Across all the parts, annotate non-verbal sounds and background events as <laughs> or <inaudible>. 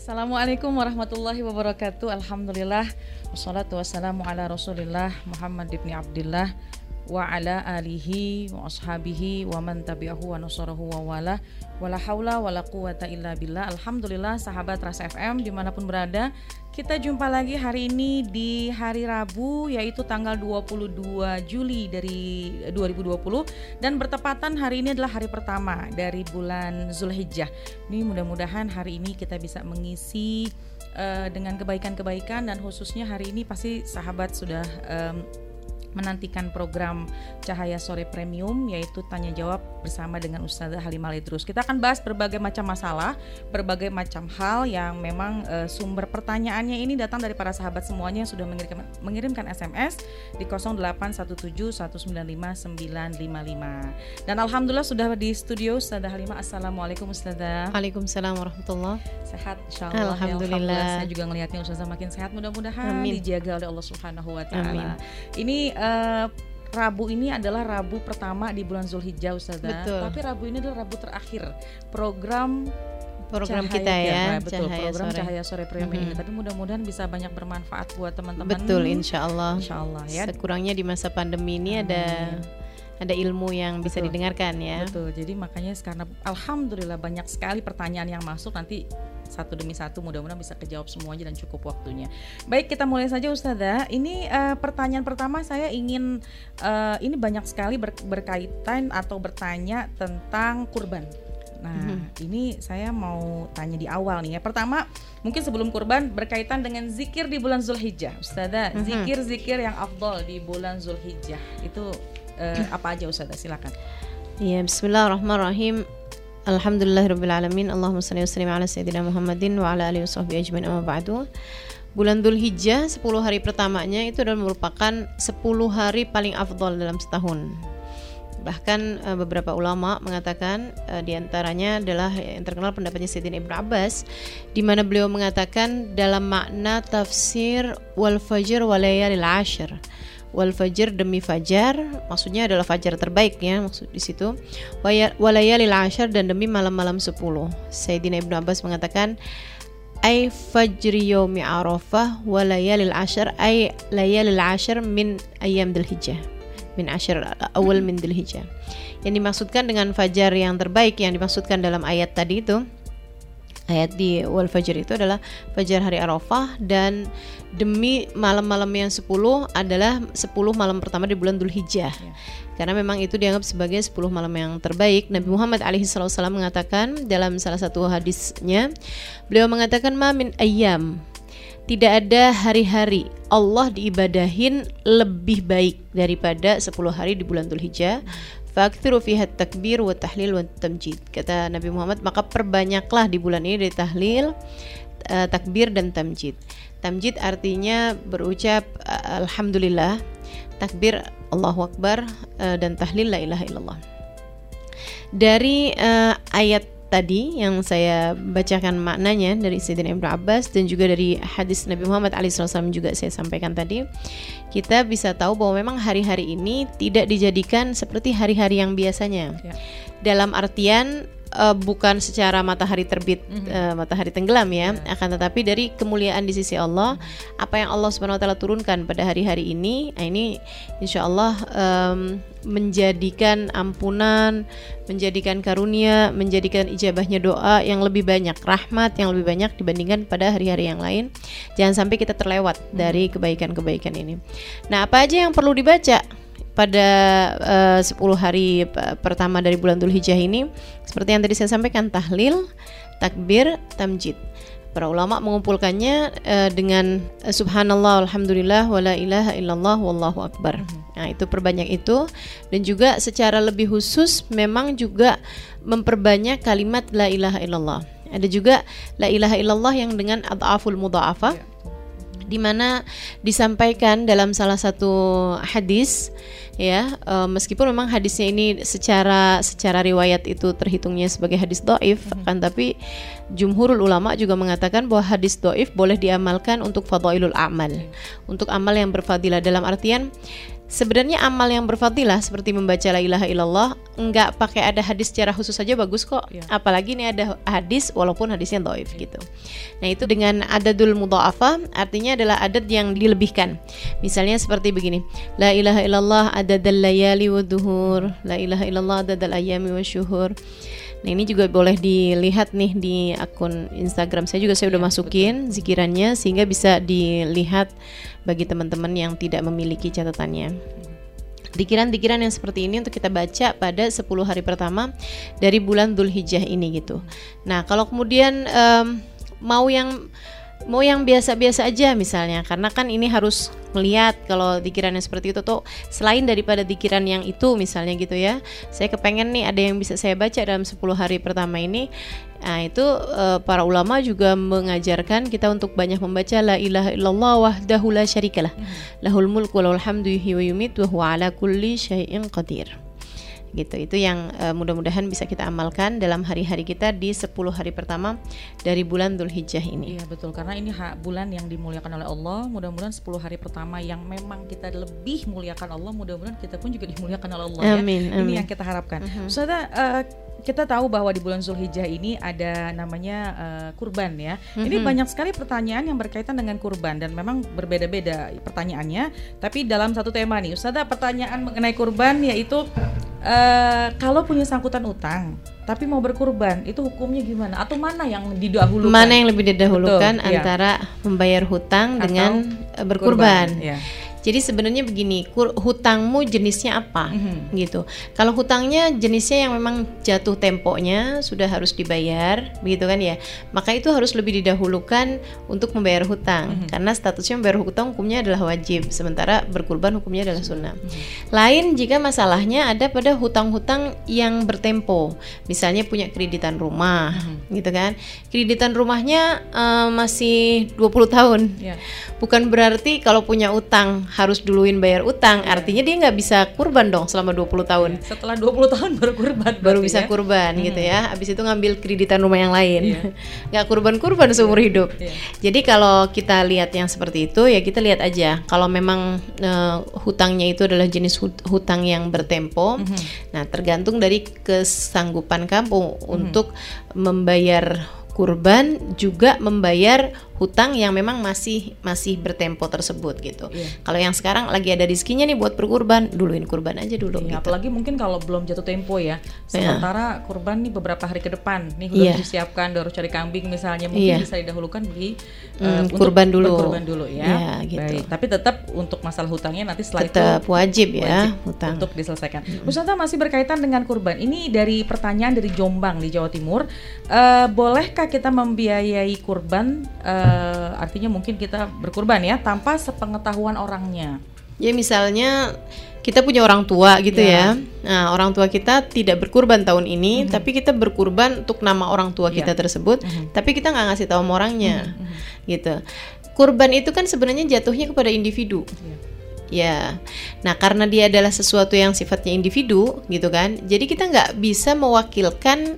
Assalamualaikum warahmatullahi wabarakatuh. Alhamdulillah wassalatu wassalamu ala Rasulillah Muhammad ibn Abdullah wa ala alihi wa ashabihi wa man tabi'ahu wa nasarahu wa wala wala haula wala quwata illa billah. Alhamdulillah sahabat Rasa FM di mana pun berada kita jumpa lagi hari ini di hari Rabu yaitu tanggal 22 Juli dari 2020 dan bertepatan hari ini adalah hari pertama dari bulan Zulhijjah. Ini mudah-mudahan hari ini kita bisa mengisi uh, dengan kebaikan-kebaikan dan khususnya hari ini pasti sahabat sudah um, menantikan program Cahaya Sore Premium yaitu tanya jawab bersama dengan Ustazah Halimah Lidrus. Kita akan bahas berbagai macam masalah, berbagai macam hal yang memang uh, sumber pertanyaannya ini datang dari para sahabat semuanya yang sudah mengirimkan, mengirimkan SMS di 0817195955. Dan alhamdulillah sudah di studio Ustazah Halimah. Assalamualaikum Ustazah. Waalaikumsalam warahmatullah. Sehat insyaallah. Alhamdulillah. Ya, alhamdulillah. Saya juga ngelihatnya Ustazah makin sehat. Mudah-mudahan dijaga oleh Allah Subhanahu wa taala. Ini uh, Rabu ini adalah Rabu pertama di bulan Zulhijjah Ustazah. Betul. Tapi Rabu ini adalah Rabu terakhir program program Cahaya kita ya, betul Cahaya program Sore. Cahaya Sore Premium Mhm. ini. Tapi mudah-mudahan bisa banyak bermanfaat buat teman-teman. Betul, insya Allah. Insya Allah ya. Sekurangnya di masa pandemi ini ada ada ilmu yang bisa Betul. didengarkan ya. Betul. Jadi makanya karena alhamdulillah banyak sekali pertanyaan yang masuk nanti satu demi satu mudah-mudahan bisa kejawab semuanya dan cukup waktunya. Baik, kita mulai saja Ustazah. Ini eh, pertanyaan pertama saya ingin eh, ini banyak sekali ber- berkaitan atau bertanya tentang kurban. Nah, Mhm. ini saya mau tanya di awal nih ya. Pertama, mungkin sebelum kurban berkaitan dengan zikir di bulan Zulhijjah. Ustazah, Mhm. zikir-zikir yang afdol di bulan Zulhijjah itu eh, apa aja Ustazah? Silakan. Ya, bismillahirrahmanirrahim. Alhamdulillahirrabbilalamin Allahumma salli wa sallim ala Sayyidina Muhammadin Wa ala alihi wa sahbihi ajmain. Amma ba'du. Bulan Dhul Hijjah 10 hari pertamanya itu adalah merupakan 10 hari paling afdol dalam setahun. Bahkan eh, beberapa ulama mengatakan eh, di antaranya adalah yang terkenal pendapatnya Sayyidina Ibnu Abbas di mana beliau mengatakan dalam makna tafsir wal fajr wa layalil ashr wal fajr demi fajar maksudnya adalah fajar terbaik ya maksud di situ. Walayalil ashar dan demi malam-malam 10 Sayyidina Ibnu Abbas mengatakan ay fajri yaumi arafah walayalil ashar ay layalil ashar min ayam hijjah min ashar awal min hijjah yang dimaksudkan dengan fajar yang terbaik yang dimaksudkan dalam ayat tadi itu ayat di wal fajr itu adalah fajar hari Arafah dan demi malam-malam yang 10 adalah 10 malam pertama di bulan Dhul Hijjah. Ya. Karena memang itu dianggap sebagai 10 malam yang terbaik. Nabi Muhammad alaihi wasallam mengatakan dalam salah satu hadisnya, beliau mengatakan ma min ayyam tidak ada hari-hari Allah diibadahin lebih baik daripada 10 hari di bulan Dhul Hijjah. Faktiru fiha takbir wa tahlil wa tamjid. Kata Nabi Muhammad, maka perbanyaklah di bulan ini dari tahlil, eh, takbir dan tamjid. Tamjid artinya berucap alhamdulillah, takbir Allahu akbar eh, dan tahlil la ilaha illallah. Dari eh, ayat tadi yang saya bacakan maknanya dari Sayyidina Ibnu Abbas dan juga dari hadis Nabi Muhammad SAW juga saya sampaikan tadi kita bisa tahu bahwa memang hari-hari ini tidak dijadikan seperti hari-hari yang biasanya Ya. dalam artian eh, bukan secara matahari terbit Mhm. eh, matahari tenggelam ya. Ya. akan tetapi dari kemuliaan di sisi Allah apa yang Allah Subhanahu wa taala turunkan pada hari-hari ini nah ini insya Allah em, menjadikan ampunan menjadikan karunia menjadikan ijabahnya doa yang lebih banyak rahmat yang lebih banyak dibandingkan pada hari-hari yang lain. Jangan sampai kita terlewat dari kebaikan-kebaikan ini. Nah apa aja yang perlu dibaca pada eh, 10 hari eh, pertama dari bulan Dhul Hijjah ini seperti yang tadi saya sampaikan tahlil, takbir, tamjid. Para ulama mengumpulkannya eh, dengan subhanallah alhamdulillah wala ilaha illallah wallahu akbar. Nah, itu perbanyak itu dan juga secara lebih khusus memang juga memperbanyak kalimat la ilaha illallah. Ada juga la ilaha illallah yang dengan adhaful mudha'afah Ya. Di mana disampaikan dalam salah satu hadis ya eh, meskipun memang hadisnya ini secara secara riwayat itu terhitungnya sebagai hadis doif kan tapi jumhurul ulama juga mengatakan bahwa hadis doif boleh diamalkan untuk fadailul amal untuk amal yang berfadilah. Dalam artian sebenarnya amal yang berfadilah seperti membaca la ilaha illallah nggak pakai ada hadis secara khusus saja bagus kok. Iya. Apalagi ini ada hadis walaupun hadisnya dhaif gitu. Nah, itu dengan adadul mudha'afah artinya adalah adat yang dilebihkan. Misalnya seperti begini. La ilaha illallah adadal layali wa duhur, la ilaha illallah adadal ayami wa syuhur. Nah, ini juga boleh dilihat nih di akun Instagram saya juga saya udah masukin zikirannya sehingga bisa dilihat bagi teman-teman yang tidak memiliki catatannya. Dikiran-dikiran yang seperti ini untuk kita baca pada 10 hari pertama dari bulan Dhul Hijjah ini gitu. Nah, kalau kemudian em, mau yang mau yang biasa-biasa aja misalnya karena kan ini harus melihat kalau dikiran yang seperti itu tuh selain daripada dikiran yang itu misalnya gitu ya. Saya kepengen nih ada yang bisa saya baca dalam 10 hari pertama ini. Nah itu eh, para ulama juga mengajarkan kita untuk banyak membaca la ilaha illallah wahdahu la syarikalah. Lahul mulku lahul hamdu yuhyi wa yumiit wa huwa ala kulli syai'in qadir gitu itu yang eh, mudah-mudahan bisa kita amalkan dalam hari-hari kita di 10 hari pertama dari bulan Dhul Hijjah ini Iya betul karena ini ha- bulan yang dimuliakan oleh Allah. Mudah-mudahan 10 hari pertama yang memang kita lebih muliakan Allah, mudah-mudahan kita pun juga dimuliakan oleh Allah ya. Amin, Ini amin. yang kita harapkan. Mhm. Ustazah, eh, kita tahu bahwa di bulan Zulhijjah ini ada namanya eh, kurban ya. Ini Mhm. banyak sekali pertanyaan yang berkaitan dengan kurban dan memang berbeda-beda pertanyaannya. Tapi dalam satu tema nih, Ustazah pertanyaan mengenai kurban yaitu eh, kalau punya sangkutan utang tapi mau berkurban itu hukumnya gimana? Atau mana yang didahulukan? mana yang lebih didahulukan Betul, iya. antara membayar hutang Atau dengan berkurban Ya. Jadi sebenarnya begini, hutangmu jenisnya apa? Mhm. Gitu. Kalau hutangnya jenisnya yang memang jatuh temponya sudah harus dibayar, begitu kan ya. Maka itu harus lebih didahulukan untuk membayar hutang Mhm. karena statusnya membayar hutang hukumnya adalah wajib, sementara berkurban hukumnya adalah sunnah. Mhm. Lain jika masalahnya ada pada hutang-hutang yang bertempo, misalnya punya kreditan rumah, Mhm. gitu kan. Kreditan rumahnya eh, masih 20 tahun. Ya. Bukan berarti kalau punya utang harus duluin bayar utang, Iya. artinya dia nggak bisa kurban dong selama 20 tahun. Setelah 20 tahun baru kurban Baru bisa ya? kurban gitu ya. Habis itu ngambil kreditan rumah yang lain. Iya. <laughs> nggak kurban-kurban seumur hidup. Iya. Jadi kalau kita lihat yang seperti itu ya kita lihat aja kalau memang eh, hutangnya itu adalah jenis hut- hutang yang bertempo. Mhm. Nah, tergantung dari kesanggupan kamu untuk membayar kurban juga membayar hutang yang memang masih masih bertempo tersebut gitu. Iya. Kalau yang sekarang lagi ada rezekinya nih buat berkurban, duluin kurban aja dulu Iya, gitu. apalagi mungkin kalau belum jatuh tempo ya. Sementara kurban nih beberapa hari ke depan nih udah Iya. disiapkan udah harus cari kambing misalnya mungkin Iya. bisa didahulukan bagi Hmm, untuk kurban dulu. berkurban dulu ya. Iya, gitu. Baik, tapi tetap untuk masalah hutangnya nanti setelah Tetap itu wajib ya wajib hutang. untuk diselesaikan. Ustazah masih berkaitan dengan kurban. Ini dari pertanyaan dari Jombang di Jawa Timur. Eh, bolehkah kita membiayai kurban? Eh, artinya mungkin kita berkurban ya tanpa sepengetahuan orangnya. Ya misalnya kita punya orang tua gitu Ya. ya. Nah, orang tua kita tidak berkurban tahun ini, tapi kita berkurban untuk nama orang tua Ya. kita tersebut, Mhm. tapi kita nggak ngasih tahu sama orangnya. Mhm. Gitu. Kurban itu kan sebenarnya jatuhnya kepada individu. Iya. Ya, nah karena dia adalah sesuatu yang sifatnya individu, gitu kan. Jadi kita nggak bisa mewakilkan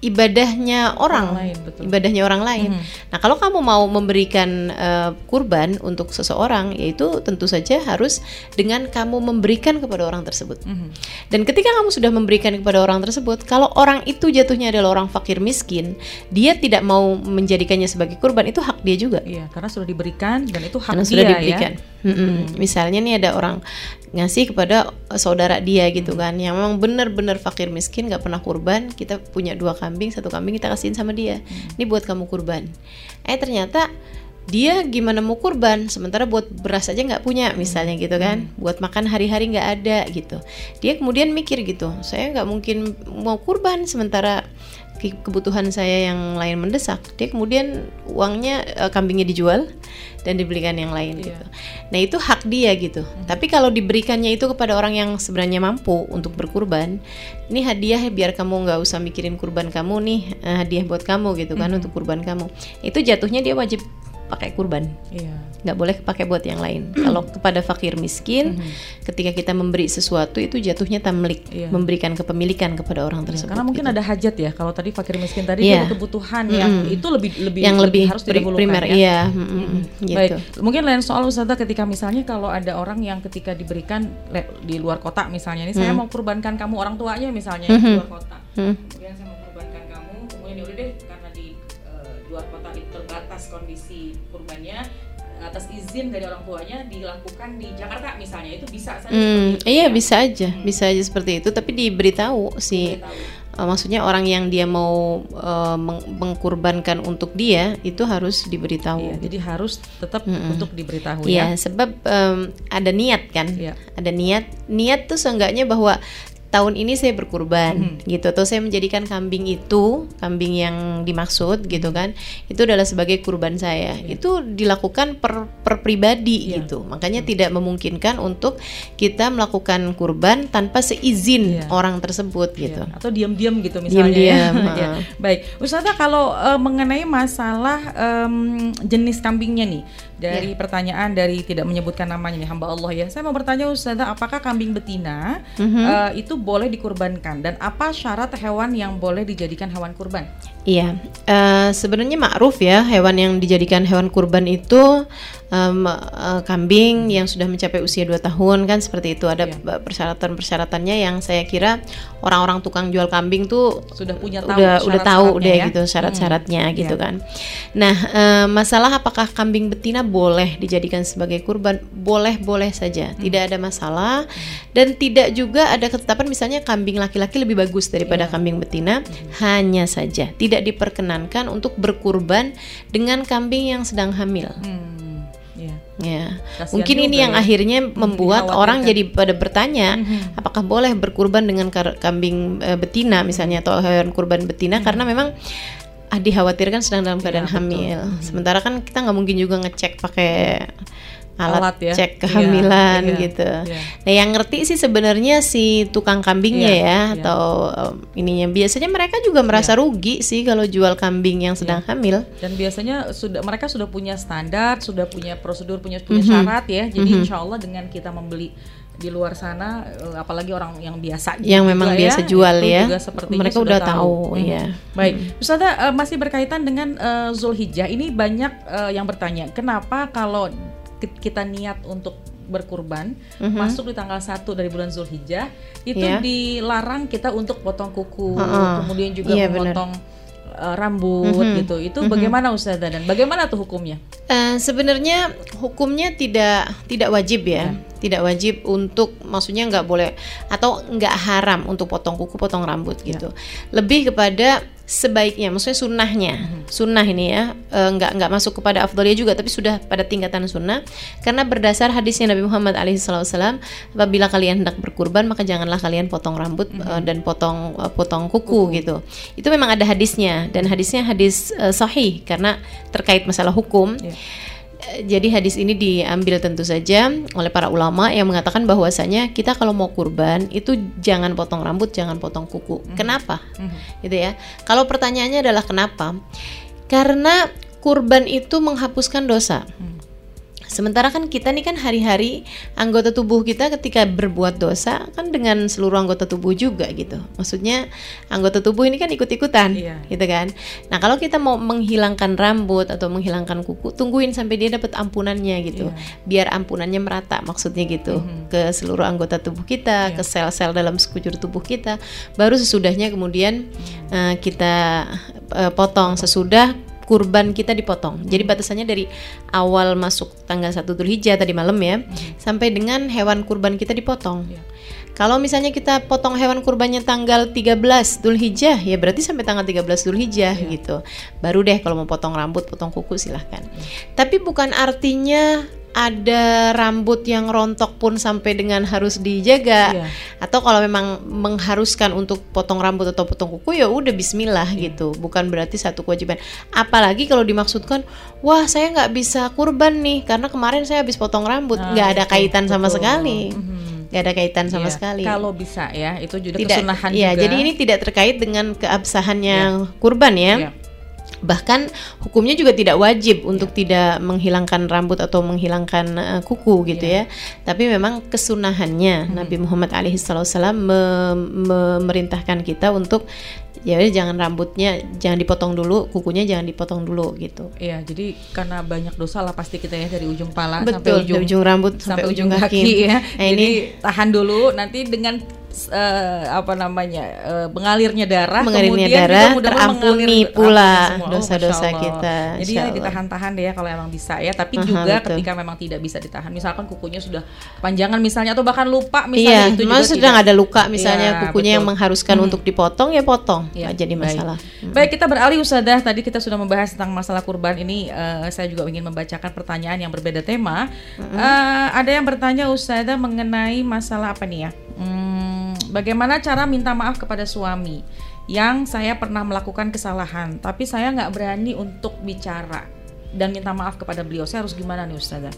ibadahnya orang, Orang lain, betul. ibadahnya orang lain. Mhm. Nah, kalau kamu mau memberikan eh, kurban untuk seseorang, yaitu tentu saja harus dengan kamu memberikan kepada orang tersebut. Mhm. Dan ketika kamu sudah memberikan kepada orang tersebut, kalau orang itu jatuhnya adalah orang fakir miskin, dia tidak mau menjadikannya sebagai kurban, itu hak dia juga. Iya, karena sudah diberikan dan itu hak Karena dia sudah ya. diberikan. Mm-mm. Misalnya nih ada orang ngasih kepada eh, saudara dia gitu kan, yang memang benar-benar fakir miskin, nggak pernah kurban. Kita punya dua kambing, satu kambing kita kasihin sama dia. Ini buat kamu kurban. Eh ternyata dia gimana mau kurban, sementara buat beras aja nggak punya, misalnya gitu kan, buat makan hari-hari nggak ada gitu. Dia kemudian mikir gitu, saya nggak mungkin mau kurban sementara kebutuhan saya yang lain mendesak. Dia kemudian uangnya eh, kambingnya dijual dan dibelikan yang lain Iya. gitu. Nah itu hak dia gitu. Tapi kalau diberikannya itu kepada orang yang sebenarnya mampu untuk berkurban, ini hadiah biar kamu nggak usah mikirin kurban kamu nih, eh, hadiah buat kamu gitu kan untuk kurban kamu. Itu jatuhnya dia wajib pakai kurban. Iya. nggak boleh pakai buat yang lain. <clears throat> Kalau kepada fakir miskin, Mhm. ketika kita memberi sesuatu itu jatuhnya tamlik, Iya. memberikan kepemilikan kepada orang Iya, tersebut. karena mungkin gitu. ada hajat ya. Kalau tadi fakir miskin tadi Iya. ada kebutuhan yang itu lebih lebih yang lebih harus pri- primer, ya. iya, mm, mm, mm, gitu. Baik, mungkin lain soal Ustazah ketika misalnya kalau ada orang yang ketika diberikan le- di luar kota misalnya ini saya mau kurbankan kamu orang tuanya misalnya di Mhm. luar kota. Hmm. Kemudian saya mau kurbankan kamu, kemudian ya udah deh kurbannya atas izin dari orang tuanya dilakukan di Jakarta misalnya itu bisa saja Hmm, iya ya. bisa aja, bisa aja seperti itu. Tapi diberitahu si, Diberitahu. eh, maksudnya orang yang dia mau eh, meng- mengkurbankan untuk dia itu harus diberitahu. Iya, jadi harus tetap Mm-mm. untuk diberitahu Iya, ya. sebab em, ada niat kan, Iya. ada niat. Niat tuh seenggaknya bahwa tahun ini saya berkurban Mhm. gitu, atau saya menjadikan kambing itu, kambing yang dimaksud gitu kan, itu adalah sebagai kurban saya. Itu dilakukan per, per pribadi Iya. gitu. Makanya tidak memungkinkan untuk kita melakukan kurban tanpa seizin Iya. orang tersebut gitu. Iya, Atau diam-diam gitu misalnya. Diam-diam, ya. <laughs> Iya. heeh. Baik, Ustazah kalau eh, mengenai masalah em, jenis kambingnya nih dari pertanyaan dari tidak menyebutkan namanya nih hamba Allah ya. Saya mau bertanya Ustazah, apakah kambing betina Mhm. eh, itu boleh dikurbankan dan apa syarat hewan yang boleh dijadikan hewan kurban? Iya, eh, sebenarnya ma'ruf ya hewan yang dijadikan hewan kurban itu em, eh, kambing yang sudah mencapai usia 2 tahun kan seperti itu ada ba- persyaratan-persyaratannya yang saya kira orang-orang tukang jual kambing tuh Sudah punya tahu udah udah tahu deh ya? gitu syarat-syaratnya Hmm, gitu iya. kan. Nah, eh, masalah apakah kambing betina boleh dijadikan sebagai kurban? Boleh-boleh saja, Hmm. tidak ada masalah dan tidak juga ada ketetapan misalnya kambing laki-laki lebih bagus daripada Iya. kambing betina. Hmm. Hanya saja tidak diperkenankan untuk berkurban dengan kambing yang sedang hamil. Hmm. Ya. Mungkin ini juga yang ya. akhirnya membuat dikhawatirkan. orang jadi pada bertanya Mhm. apakah boleh berkurban dengan kar- kambing eh, betina misalnya atau hewan kurban betina karena memang ah, dikhawatirkan sedang dalam keadaan Hmm. Betul. hamil. Sementara kan kita nggak mungkin juga ngecek pakai alat, Alat ya. cek Iya, kehamilan iya, gitu. iya. Nah, yang ngerti sih sebenarnya si tukang kambingnya Iya, ya iya. atau em, ininya biasanya mereka juga merasa rugi sih kalau jual kambing yang sedang hamil. Dan biasanya sudah mereka sudah punya standar, sudah punya prosedur, punya punya Mhm. syarat ya. Jadi Mhm. insya Allah dengan kita membeli di luar sana, eh, apalagi orang yang biasa Yang juga memang ya, biasa jual ya. juga Mereka sudah udah tahu, Mhm. ya. Baik, Ustazah eh, masih berkaitan dengan eh, Zulhijjah. Ini banyak eh, yang bertanya, kenapa kalau kita niat untuk berkurban Mhm. masuk di tanggal 1 dari bulan Zulhijjah itu Iya. dilarang kita untuk potong kuku, Heeh. kemudian juga Iya, benar. memotong eh, rambut Mhm. gitu. Itu bagaimana Ustazah dan bagaimana tuh hukumnya? Eh, sebenarnya hukumnya tidak tidak wajib ya, Ya. Tidak wajib untuk maksudnya nggak boleh atau nggak haram untuk potong kuku, potong rambut Ya. gitu. Lebih kepada sebaiknya, maksudnya sunnahnya, Mhm. sunnah ini ya, eh, nggak nggak masuk kepada afdaliyah juga, tapi sudah pada tingkatan sunnah karena berdasar hadisnya Nabi Muhammad SAW, apabila kalian hendak berkurban maka janganlah kalian potong rambut eh, dan potong eh, potong kuku, gitu. Itu memang ada hadisnya dan hadisnya hadis eh, sahih karena terkait masalah hukum. Ya. Eh, Jadi hadis ini diambil tentu saja oleh para ulama yang mengatakan bahwasanya kita kalau mau kurban itu jangan potong rambut, jangan potong kuku. Kenapa? Mhm. Gitu ya. Kalau pertanyaannya adalah kenapa? Karena kurban itu menghapuskan dosa. Hmm. Sementara kan kita nih kan hari-hari anggota tubuh kita ketika berbuat dosa kan dengan seluruh anggota tubuh juga gitu. Maksudnya anggota tubuh ini kan ikut-ikutan, Iya. gitu kan. Nah kalau kita mau menghilangkan rambut atau menghilangkan kuku, tungguin sampai dia dapat ampunannya gitu. Iya. Biar ampunannya merata maksudnya gitu Mhm. ke seluruh anggota tubuh kita, Iya. ke sel-sel dalam sekujur tubuh kita. Baru sesudahnya kemudian eh, kita eh, potong sesudah kurban kita dipotong. Jadi batasannya dari awal masuk tanggal 1 Dzulhijjah tadi malam ya sampai dengan hewan kurban kita dipotong. Iya. Kalau misalnya kita potong hewan kurbannya tanggal 13 Dzulhijjah ya berarti sampai tanggal 13 Dzulhijjah Iya. gitu. Baru deh kalau mau potong rambut, potong kuku silahkan. Tapi bukan artinya ada rambut yang rontok pun sampai dengan harus dijaga Iya. atau kalau memang mengharuskan untuk potong rambut atau potong kuku ya udah Bismillah Iya. gitu bukan berarti satu kewajiban apalagi kalau dimaksudkan wah saya nggak bisa kurban nih karena kemarin saya habis potong rambut Nah, nggak ada itu, kaitan sama betul. sekali Mhm. nggak ada kaitan sama Iya. sekali Kalau bisa ya, itu juga tidak kesunahan ya juga. jadi ini tidak terkait dengan keabsahannya kurban ya Iya. Bahkan hukumnya juga tidak wajib untuk tidak menghilangkan rambut atau menghilangkan uh, kuku gitu ya. Tapi memang kesunahannya Nabi Muhammad alaihissalam me- memerintahkan kita untuk ya udah jangan rambutnya jangan dipotong dulu kukunya jangan dipotong dulu gitu Iya, jadi karena banyak dosa lah pasti kita ya dari ujung pala sampai betul ujung dari ujung rambut sampai, ujung kaki, ya. <laughs> nah Jadi ini tahan dulu nanti dengan eh, apa namanya eh, mengalirnya darah Mengalirnya kemudian darah, terampuni mengalir- pula. Oh, dosa-dosa Allah. kita, Jadi ya ditahan-tahan deh ya kalau emang bisa ya. Tapi Aha, juga betul. ketika memang tidak bisa ditahan, misalkan kukunya sudah kepanjangan misalnya atau bahkan lupa Iya, misalnya itu juga sedang tidak- ada luka misalnya Iya, kukunya yang betul. mengharuskan Hmm. untuk dipotong ya potong, Iya, nggak jadi baik. masalah. Hmm. Baik, kita beralih Ustazah. Tadi kita sudah membahas tentang masalah kurban ini. eh, saya juga ingin membacakan pertanyaan yang berbeda tema. Eh, ada yang bertanya Ustazah mengenai masalah apa nih ya? Hmm, bagaimana cara minta maaf kepada suami yang saya pernah melakukan kesalahan, tapi saya nggak berani untuk bicara dan minta maaf kepada beliau. Saya harus gimana nih Ustazah?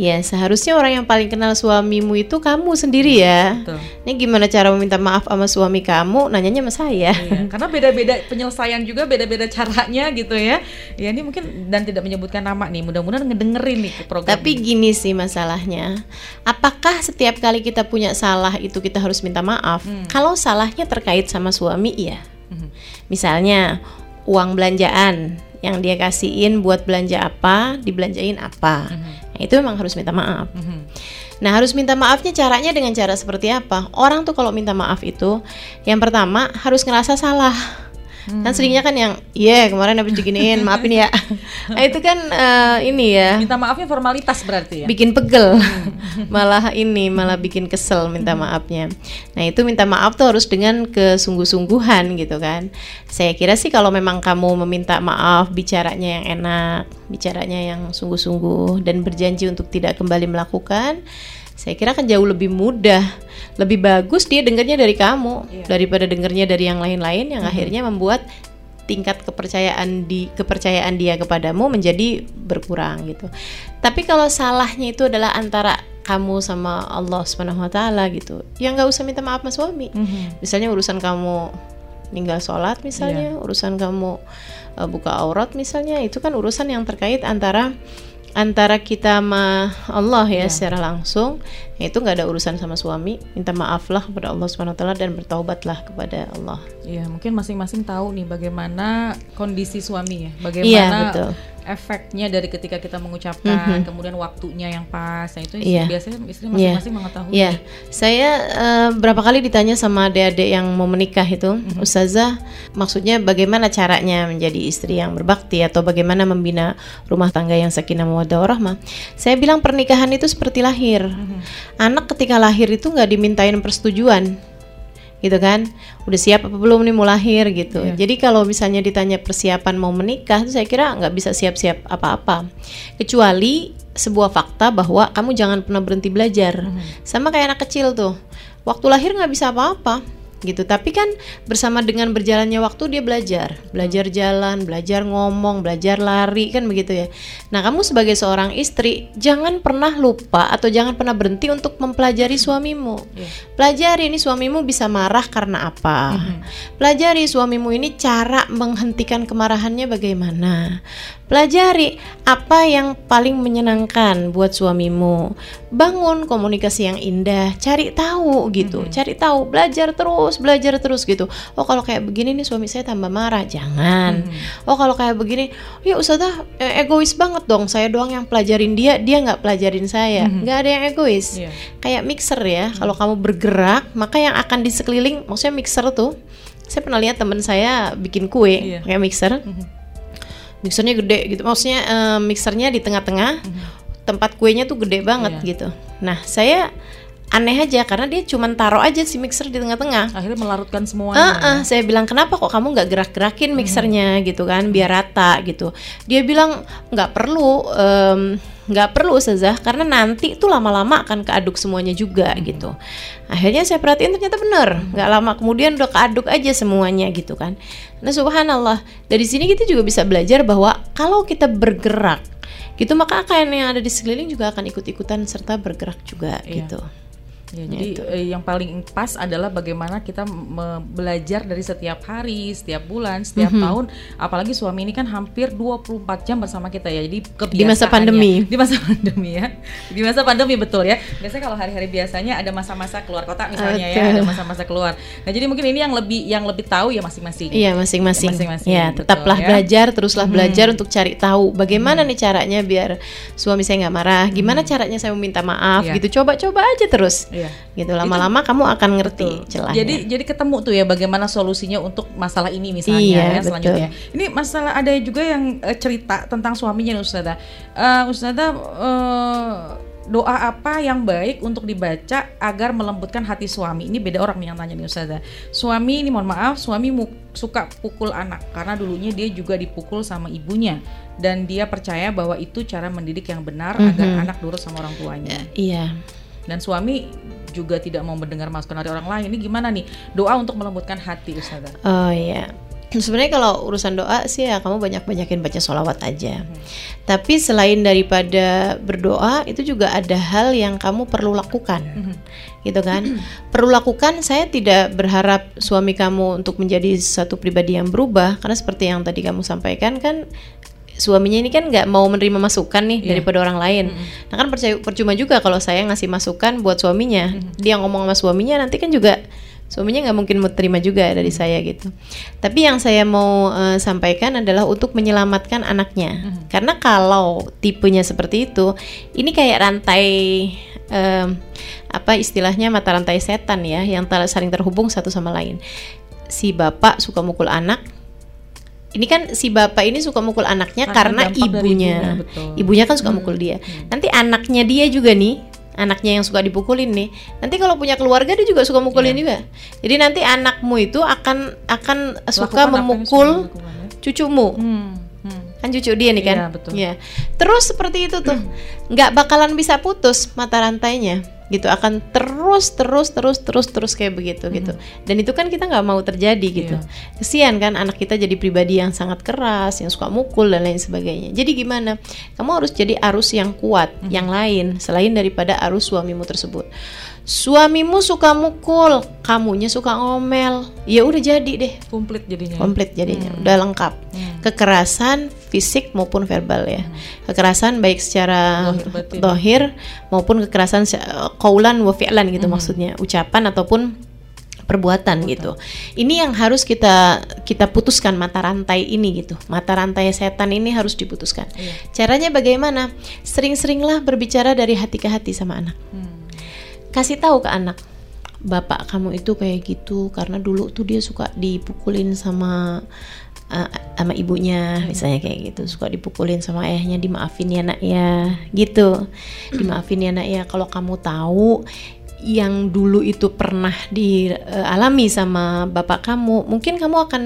Ya seharusnya orang yang paling kenal suamimu itu kamu sendiri ya. Betul. Ini gimana cara meminta maaf sama suami kamu? Nanyanya sama saya. Iya, karena beda-beda penyelesaian juga beda-beda caranya gitu ya. Ya ini mungkin dan tidak menyebutkan nama nih. Mudah-mudahan ngedengerin nih ke program. Tapi ini. gini sih masalahnya, apakah setiap kali kita punya salah itu kita harus minta maaf? Kalau salahnya terkait sama suami, iya. Mhm. Misalnya uang belanjaan yang dia kasihin buat belanja apa, dibelanjain apa, Nah, itu memang harus minta maaf. Mhm. Nah harus minta maafnya caranya dengan cara seperti apa? Orang tuh kalau minta maaf itu, yang pertama harus ngerasa salah. Kan seringnya kan yang, iya kemarin habis diginiin, maafin ya. <laughs> Nah itu kan eh, ini ya, Minta maafnya formalitas berarti ya. bikin pegel. <laughs> Malah ini malah bikin kesel minta maafnya. Nah itu minta maaf tuh harus dengan kesungguh-sungguhan gitu kan. Saya kira sih kalau memang kamu meminta maaf bicaranya yang enak bicaranya yang sungguh-sungguh dan berjanji untuk tidak kembali melakukan saya kira akan jauh lebih mudah lebih bagus dia dengarnya dari kamu daripada dengarnya dari yang lain-lain yang akhirnya membuat tingkat kepercayaan di kepercayaan dia kepadamu menjadi berkurang gitu. Tapi kalau salahnya itu adalah antara kamu sama Allah Subhanahu wa taala gitu. Ya nggak usah minta maaf sama suami. Mhm. Misalnya urusan kamu ninggal sholat misalnya, urusan kamu uh, buka aurat misalnya, itu kan urusan yang terkait antara antara kita sama Allah ya secara langsung ya itu nggak ada urusan sama suami minta maaflah kepada Allah Subhanahu wa taala dan bertaubatlah kepada Allah Iya, mungkin masing-masing tahu nih bagaimana kondisi suami ya, bagaimana betul. efeknya dari ketika kita mengucapkan, kemudian waktunya yang pas. Nah, itu Iya. biasanya istri masing-masing mengetahui. Iya, saya eh, berapa kali ditanya sama adik-adik yang mau menikah itu, Ustazah, maksudnya bagaimana caranya menjadi istri yang berbakti atau bagaimana membina rumah tangga yang sakinah mawaddah warahmah? Saya bilang pernikahan itu seperti lahir. Anak ketika lahir itu nggak dimintain persetujuan, gitu kan? Udah siap apa belum nih mau lahir gitu. Jadi kalau misalnya ditanya persiapan mau menikah, saya kira nggak bisa siap-siap apa-apa, kecuali sebuah fakta bahwa kamu jangan pernah berhenti belajar. Sama kayak anak kecil tuh, waktu lahir nggak bisa apa-apa gitu. Tapi kan bersama dengan berjalannya waktu dia belajar. Belajar jalan belajar ngomong belajar lari kan begitu ya. Nah kamu sebagai seorang istri jangan pernah lupa atau jangan pernah berhenti untuk mempelajari suamimu. Pelajari ini suamimu bisa marah karena apa. Pelajari suamimu ini cara menghentikan kemarahannya bagaimana pelajari apa yang paling menyenangkan buat suamimu. Bangun komunikasi yang indah cari tahu gitu. Cari tahu belajar terus belajar terus gitu. Oh kalau kayak begini nih suami saya tambah marah jangan. Oh kalau kayak begini ya ustazah eh, egois banget dong. Saya doang yang pelajarin dia dia nggak pelajarin saya. Nggak ada yang egois. Iya. kayak mixer ya kalau kamu bergerak maka yang akan di sekeliling maksudnya mixer tuh saya pernah lihat teman saya bikin kue Iya. pakai mixer mixernya gede gitu. Maksudnya eh, mixernya di tengah-tengah tempat kuenya tuh gede banget Iya. gitu. Nah saya aneh aja karena dia cuma taruh aja si mixer di tengah-tengah Akhirnya melarutkan semuanya. ah, saya bilang kenapa kok kamu nggak gerak-gerakin mixernya gitu kan biar rata gitu. Dia bilang nggak perlu, nggak perlu Ustazah karena nanti itu lama-lama akan keaduk semuanya juga gitu. Akhirnya saya perhatiin ternyata bener, nggak lama kemudian udah keaduk aja semuanya gitu kan. Nah subhanallah dari sini kita juga bisa belajar bahwa kalau kita bergerak gitu maka akan yang ada di sekeliling juga akan ikut-ikutan serta bergerak juga Iya. gitu. Ya, jadi eh, yang paling pas adalah bagaimana kita belajar dari setiap hari, setiap bulan, setiap Mhm. tahun. Apalagi suami ini kan hampir 24 jam bersama kita ya. Jadi Di masa pandemi. Di masa pandemi ya. Di masa pandemi betul ya. Biasanya kalau hari-hari biasanya ada masa-masa keluar kota misalnya ya, Betul. ada masa-masa keluar. Nah, jadi mungkin ini yang lebih yang lebih tahu ya masing-masing. Iya masing-masing. Masing-masing, Ya betul tetaplah ya. belajar, teruslah Mhm. belajar untuk cari tahu bagaimana nih caranya biar suami saya nggak marah, gimana caranya saya meminta maaf, Iya. gitu. Coba-coba aja terus, Iya. gitu. Lama-lama kamu akan ngerti Betul. celahnya. Jadi jadi ketemu tuh ya bagaimana solusinya untuk masalah ini misalnya Iya, ya betul. selanjutnya. Ini masalah ada juga yang eh, cerita tentang suaminya nih Ustazah. Eh, Ustazah eh, doa apa yang baik untuk dibaca agar melembutkan hati suami? Ini beda orang nih yang tanya nih Ustazah. Suami ini mohon maaf, suami mu- suka pukul anak karena dulunya dia juga dipukul sama ibunya dan dia percaya bahwa itu cara mendidik yang benar agar Mhm. anak nurut sama orang tuanya iya. dan suami juga tidak mau mendengar masukan dari orang lain. Ini gimana nih doa untuk melembutkan hati Ustazah? Oh iya. Sebenarnya kalau urusan doa sih ya kamu banyak-banyakin baca sholawat aja. Tapi selain daripada berdoa itu juga ada hal yang kamu perlu lakukan. gitu kan <clears throat> perlu lakukan saya tidak berharap suami kamu untuk menjadi satu pribadi yang berubah karena seperti yang tadi kamu sampaikan kan suaminya ini kan nggak mau menerima masukan nih Iya. daripada orang lain. Nah kan percaya percuma juga kalau saya ngasih masukan buat suaminya. Dia ngomong sama suaminya nanti kan juga suaminya nggak mungkin mau terima juga dari saya gitu. Tapi yang saya mau eh, sampaikan adalah untuk menyelamatkan anaknya. Karena kalau tipenya seperti itu ini kayak rantai em, apa istilahnya mata rantai setan ya yang ter- saling terhubung satu sama lain. Si bapak suka mukul anak ini kan si bapak ini suka mukul anaknya karena, Karena ibunya ibunya, betul. ibunya kan suka mukul dia nanti anaknya dia juga nih anaknya yang suka dipukulin nih nanti kalau punya keluarga dia juga suka mukulin Iya. juga jadi nanti anakmu itu akan akan suka Lakukan yang memukul ya? cucumu Hmm, hmm. kan cucu dia nih kan Iya, betul. Ya. terus seperti itu tuh <clears throat> nggak bakalan bisa putus mata rantainya gitu akan terus terus terus terus terus kayak begitu gitu. Dan itu kan kita nggak mau terjadi gitu. Iya. kesian kan anak kita jadi pribadi yang sangat keras yang suka mukul dan lain sebagainya. Jadi gimana? Kamu harus jadi arus yang kuat yang lain selain daripada arus suamimu tersebut. Suamimu suka mukul kamunya suka ngomel. Ya udah jadi deh. Komplit jadinya. ya? komplit jadinya. Udah lengkap. Hmm. Kekerasan fisik maupun verbal ya. Kekerasan baik secara dohir maupun kekerasan kaulan wa fi'lan gitu maksudnya. Ucapan ataupun perbuatan. gitu. Ini yang harus kita kita putuskan mata rantai ini gitu. Mata rantai setan ini harus diputuskan. Iya. caranya bagaimana? Sering-seringlah berbicara dari hati ke hati sama anak. Hmm. kasih tahu ke anak bapak kamu itu kayak gitu karena dulu tuh dia suka dipukulin sama uh, sama ibunya misalnya kayak gitu. Suka dipukulin sama ayahnya dimaafin ya nak ya. Gitu. Dimaafin ya nak ya. Kalau kamu tahu yang dulu itu pernah dialami sama bapak kamu mungkin kamu akan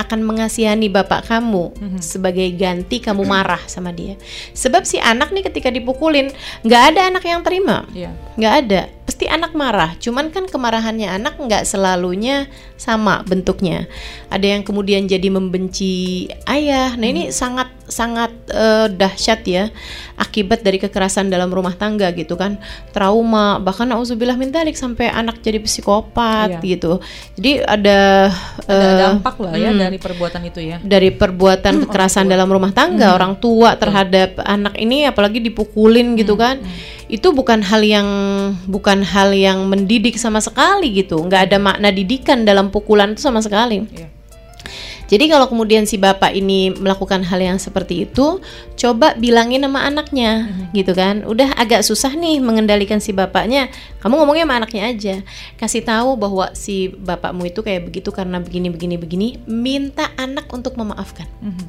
akan mengasihani bapak kamu sebagai ganti kamu marah sama dia. Sebab si anak nih ketika dipukulin nggak ada anak yang terima. Iya. nggak ada. Pasti anak marah. Cuman kan kemarahannya anak nggak selalunya sama bentuknya. Ada yang kemudian jadi membenci ayah. Nah ini sangat sangat eh, dahsyat ya akibat dari kekerasan dalam rumah tangga gitu kan. Trauma bahkan nauzubillah min dzalik sampai anak jadi psikopat Iya. gitu. Jadi ada Ada eh, dampak lah ya hmm. dari perbuatan itu ya. dari perbuatan kekerasan dalam rumah tangga orang tua terhadap anak ini apalagi dipukulin gitu kan. itu bukan hal yang bukan hal yang mendidik sama sekali gitu. Nggak ada makna didikan dalam pukulan itu sama sekali. Iya. Jadi kalau kemudian si bapak ini melakukan hal yang seperti itu, coba bilangin sama anaknya, gitu kan. Udah agak susah nih mengendalikan si bapaknya. Kamu ngomongnya sama anaknya aja. Kasih tahu bahwa si bapakmu itu kayak begitu karena begini begini begini. Minta anak untuk memaafkan Mhm.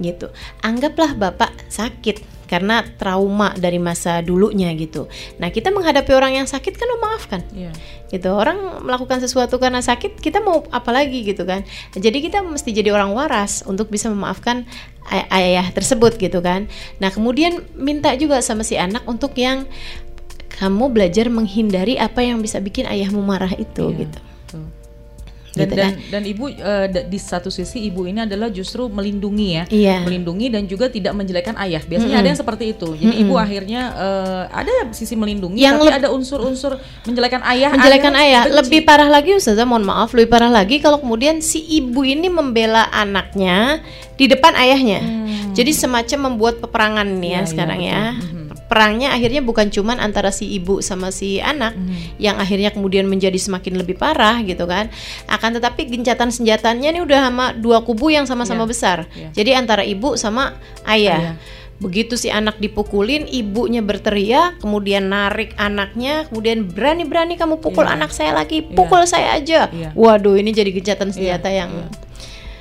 gitu. Anggaplah bapak sakit karena trauma dari masa dulunya gitu. Nah, kita menghadapi orang yang sakit kan memaafkan Iya. Gitu. Orang melakukan sesuatu karena sakit kita mau apa lagi gitu kan. Jadi kita mesti jadi orang waras untuk bisa memaafkan ay- ayah tersebut gitu kan. Nah kemudian minta juga sama si anak untuk yang kamu belajar menghindari apa yang bisa bikin ayahmu marah itu Iya, gitu. Dan, gitu dan, kan. dan ibu da- di satu sisi ibu ini adalah justru melindungi ya, Iya. melindungi dan juga tidak menjelekkan ayah. Biasanya ada yang seperti itu. Jadi ibu akhirnya eh, ada sisi melindungi, Yang tapi ada unsur-unsur menjelekkan ayah. menjelekan ada ayah benci. lebih parah lagi Ustazah mohon maaf lebih parah lagi kalau kemudian si ibu ini membela anaknya di depan ayahnya jadi semacam membuat peperangan nih ya, Hmm. Iya, sekarang ya Mhm. Perangnya akhirnya bukan cuman antara si ibu sama si anak Mhm. yang akhirnya kemudian menjadi semakin lebih parah gitu kan akan tetapi gencatan senjatanya ini udah sama dua kubu yang sama-sama Iya, besar iya. jadi antara ibu sama ayah Ayah. Begitu si anak dipukulin, ibunya berteriak, kemudian narik anaknya, kemudian berani-berani kamu pukul Iya. anak saya lagi, pukul saya aja. Iya. Waduh, ini jadi gencatan senjata Iya, yang iya.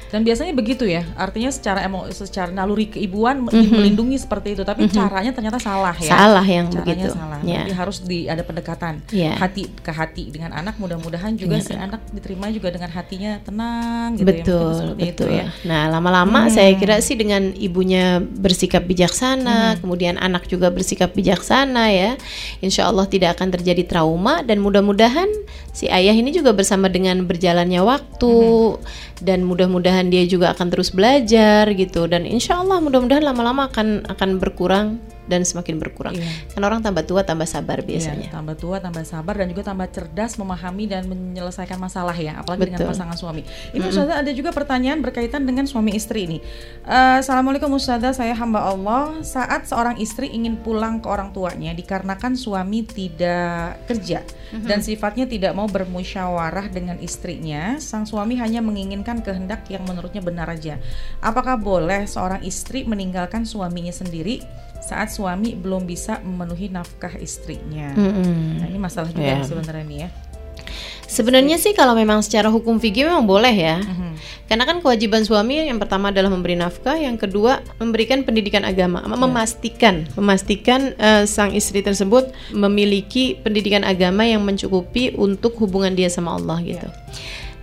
Dan biasanya begitu ya, artinya secara emo, secara naluri keibuan melindungi seperti itu, tapi caranya ternyata salah ya. Salah yang Caranya begitu. salah. Ya. Jadi harus di ada pendekatan Iya. hati ke hati dengan anak. Mudah-mudahan juga si anak diterima juga dengan hatinya tenang gitu ya. Betul, itu betul. ya. Nah, lama-lama saya kira sih dengan ibunya bersikap bijaksana, kemudian anak juga bersikap bijaksana ya, insya Allah tidak akan terjadi trauma dan mudah-mudahan si ayah ini juga bersama dengan berjalannya waktu dan mudah-mudahan dia juga akan terus belajar gitu. Dan insya Allah mudah-mudahan lama-lama akan akan berkurang dan semakin berkurang. Iya. Kan orang tambah tua tambah sabar Iya, biasanya. tambah tua, tambah sabar dan juga tambah cerdas memahami dan menyelesaikan masalah ya, apalagi dengan Betul. pasangan suami. Ibu Ustazah ada juga pertanyaan berkaitan dengan suami istri ini. Eh, Assalamualaikum Ustazah, saya hamba Allah. Saat seorang istri ingin pulang ke orang tuanya dikarenakan suami tidak kerja dan sifatnya tidak mau bermusyawarah dengan istrinya, sang suami hanya menginginkan kehendak yang menurutnya benar aja. Apakah boleh seorang istri meninggalkan suaminya sendiri saat suami belum bisa memenuhi nafkah istrinya? Mm-mm. Nah, ini masalah juga Ya. sebenarnya nih ya. Sebenarnya sih kalau memang secara hukum fikih memang boleh ya. Mhm. Karena kan kewajiban suami yang pertama adalah memberi nafkah, yang kedua memberikan pendidikan agama, Ya. memastikan memastikan eh, sang istri tersebut memiliki pendidikan agama yang mencukupi untuk hubungan dia sama Allah gitu.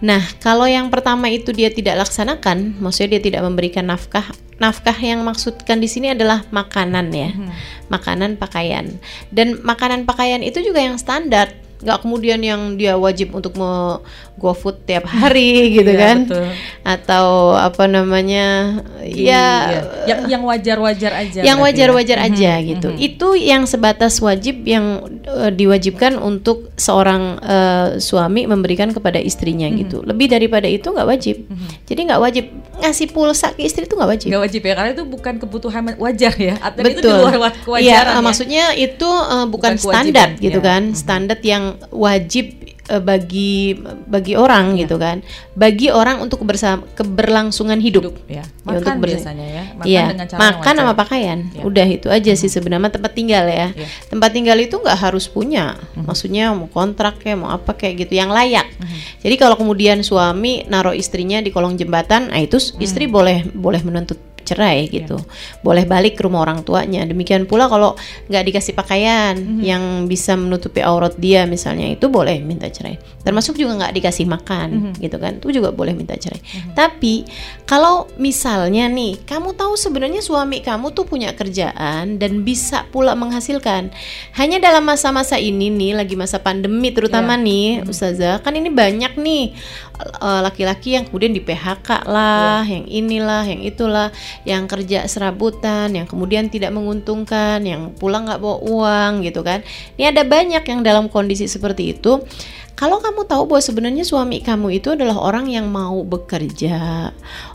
Nah, kalau yang pertama itu dia tidak laksanakan, maksudnya dia tidak memberikan nafkah. Nafkah yang maksudkan di sini adalah makanan ya. Mhm. Makanan, pakaian. Dan makanan pakaian itu juga yang standar. nggak kemudian yang dia wajib untuk mau go food tiap hari <laughs> gitu Iya, kan betul. atau apa namanya Iya. ya yang yang wajar-wajar aja. yang ya. wajar-wajar Mhm, aja gitu. mhm. Itu yang sebatas wajib yang eh, diwajibkan untuk seorang eh, suami memberikan kepada istrinya Mhm. gitu. Lebih daripada itu nggak wajib. Jadi nggak wajib ngasih pulsa ke istri itu nggak wajib. Nggak wajib ya karena itu bukan kebutuhan wajar ya. Dan itu di Betul. luar wa- kewajaran. Iya, ya. maksudnya itu eh, bukan, Bukan standar gitu ya. kan, Mhm. standar yang wajib eh, bagi bagi orang Iya. gitu kan, bagi orang untuk bersama keberlangsungan hidup. Hidup, ya. Ya, Makan untuk ber- biasanya ya. Makan Iya, dengan cara makan sama pakaian, Ya. udah itu aja sih sebenarnya tempat tinggal ya. Iya. Tempat tinggal itu nggak harus punya, Mhm. maksudnya mau kontrak ya, mau apa kayak gitu, yang layak. Mhm. Jadi kalau kemudian suami naruh istrinya di kolong jembatan, nah itu s- istri boleh boleh menuntut cerai gitu, boleh balik ke rumah orang tuanya. Demikian pula kalau nggak dikasih pakaian yang bisa menutupi aurat dia misalnya, itu boleh minta cerai. Termasuk juga nggak dikasih makan gitu kan, itu juga boleh minta cerai. Tapi kalau misalnya nih, kamu tahu sebenarnya suami kamu tuh punya kerjaan dan bisa pula menghasilkan, hanya dalam masa-masa ini nih, lagi masa pandemi terutama nih, Ustazah, kan ini banyak nih eh, laki-laki yang kemudian di PHK lah, yang inilah, yang itulah, yang kerja serabutan, yang kemudian tidak menguntungkan, yang pulang nggak bawa uang gitu kan. Ini ada banyak yang dalam kondisi seperti itu. Kalau kamu tahu bahwa sebenarnya suami kamu itu adalah orang yang mau bekerja,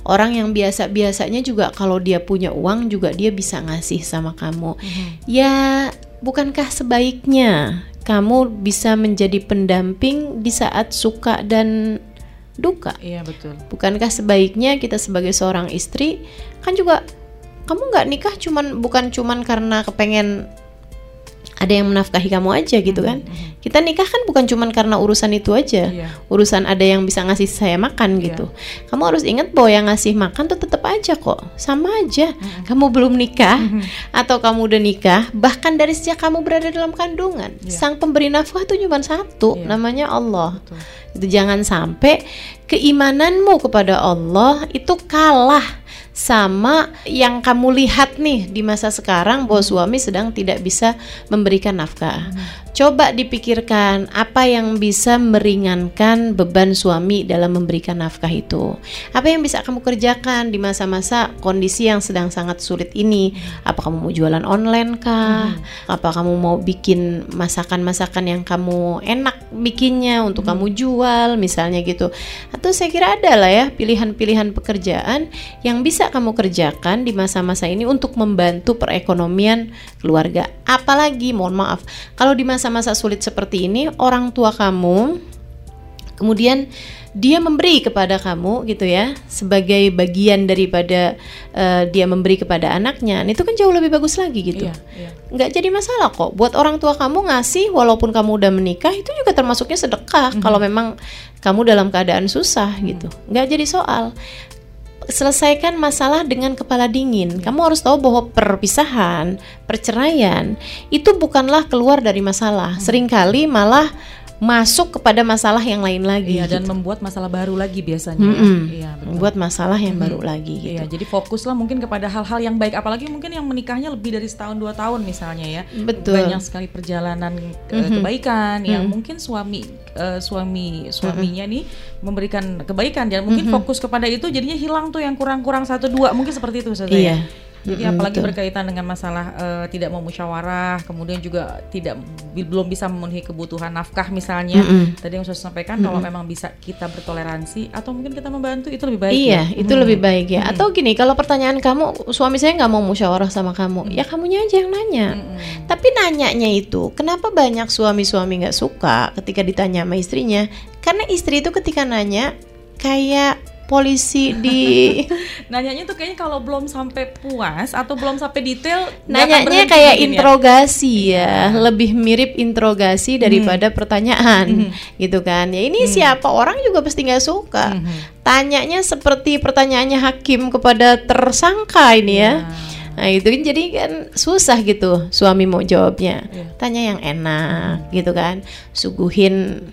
orang yang biasa-biasanya juga kalau dia punya uang juga dia bisa ngasih sama kamu. Ya, bukankah sebaiknya kamu bisa menjadi pendamping di saat suka dan duka? Iya betul. Bukankah sebaiknya kita sebagai seorang istri kan juga kamu nggak nikah cuman bukan cuman karena kepengen ada yang menafkahi kamu aja gitu kan? Kita nikah kan bukan cuman karena urusan itu aja. Iya. Urusan ada yang bisa ngasih saya makan gitu. Kamu harus ingat bahwa yang ngasih makan tuh tetap aja kok. Sama aja. Kamu belum nikah atau kamu udah nikah, bahkan dari sejak kamu berada dalam kandungan, sang pemberi nafkah tuh cuma satu, Iya. namanya Allah. Betul. Itu jangan sampai keimananmu kepada Allah itu kalah sama yang kamu lihat nih di masa sekarang bahwa suami sedang tidak bisa memberikan nafkah. Coba dipikirkan apa yang bisa meringankan beban suami dalam memberikan nafkah itu. Apa yang bisa kamu kerjakan di masa-masa kondisi yang sedang sangat sulit ini? Apa kamu mau jualan online kah? Apa kamu mau bikin masakan-masakan yang kamu enak bikinnya untuk kamu jual misalnya gitu. Atau saya kira ada lah ya pilihan-pilihan pekerjaan yang bisa kamu kerjakan di masa-masa ini untuk membantu perekonomian keluarga. Apalagi mohon maaf, kalau di masa-masa sulit seperti ini orang tua kamu kemudian dia memberi kepada kamu gitu ya sebagai bagian daripada uh, dia memberi kepada anaknya Nah, itu kan jauh lebih bagus lagi gitu. Iya, iya. nggak jadi masalah kok. Buat orang tua kamu ngasih walaupun kamu udah menikah itu juga termasuknya sedekah kalau memang kamu dalam keadaan susah gitu. Nggak jadi soal selesaikan masalah dengan kepala dingin. Kamu harus tahu bahwa perpisahan, perceraian itu bukanlah keluar dari masalah. Seringkali malah masuk kepada masalah yang lain lagi. Iya, dan gitu. membuat masalah baru lagi biasanya. ya. Mm-mm. Iya, betul. membuat masalah yang baru lagi gitu. Iya, jadi fokuslah mungkin kepada hal-hal yang baik, apalagi mungkin yang menikahnya lebih dari setahun dua tahun misalnya ya. Betul. Banyak sekali perjalanan eh, kebaikan yang mungkin suami eh, suami suaminya nih memberikan kebaikan dan mungkin Mhm. fokus kepada itu jadinya hilang tuh yang kurang-kurang satu dua mungkin seperti itu Ustazah, Iya. Jadi Mm-mm, apalagi betul. berkaitan dengan masalah eh, tidak mau musyawarah, kemudian juga tidak belum bisa memenuhi kebutuhan nafkah misalnya. Mm-mm. Tadi yang saya sampaikan kalau memang bisa kita bertoleransi atau mungkin kita membantu itu lebih baik. Iya, ya. itu lebih baik ya. Atau gini, kalau pertanyaan kamu, suami saya nggak mau musyawarah sama kamu, ya kamunya aja yang nanya. Mm-mm. Tapi nanyanya itu, kenapa banyak suami-suami nggak suka ketika ditanya sama istrinya? Karena istri itu ketika nanya kayak polisi di <laughs> Nanyanya tuh kayaknya kalau belum sampai puas atau belum sampai detail nanyanya kayak ya. interogasi ya, lebih mirip interogasi daripada pertanyaan, gitu kan? Ya ini siapa orang juga pasti nggak suka. Mhm. Tanyanya seperti pertanyaannya hakim kepada tersangka ini ya. Nah itu kan jadi kan susah gitu suami mau jawabnya. Iya. Tanya yang enak gitu kan, suguhin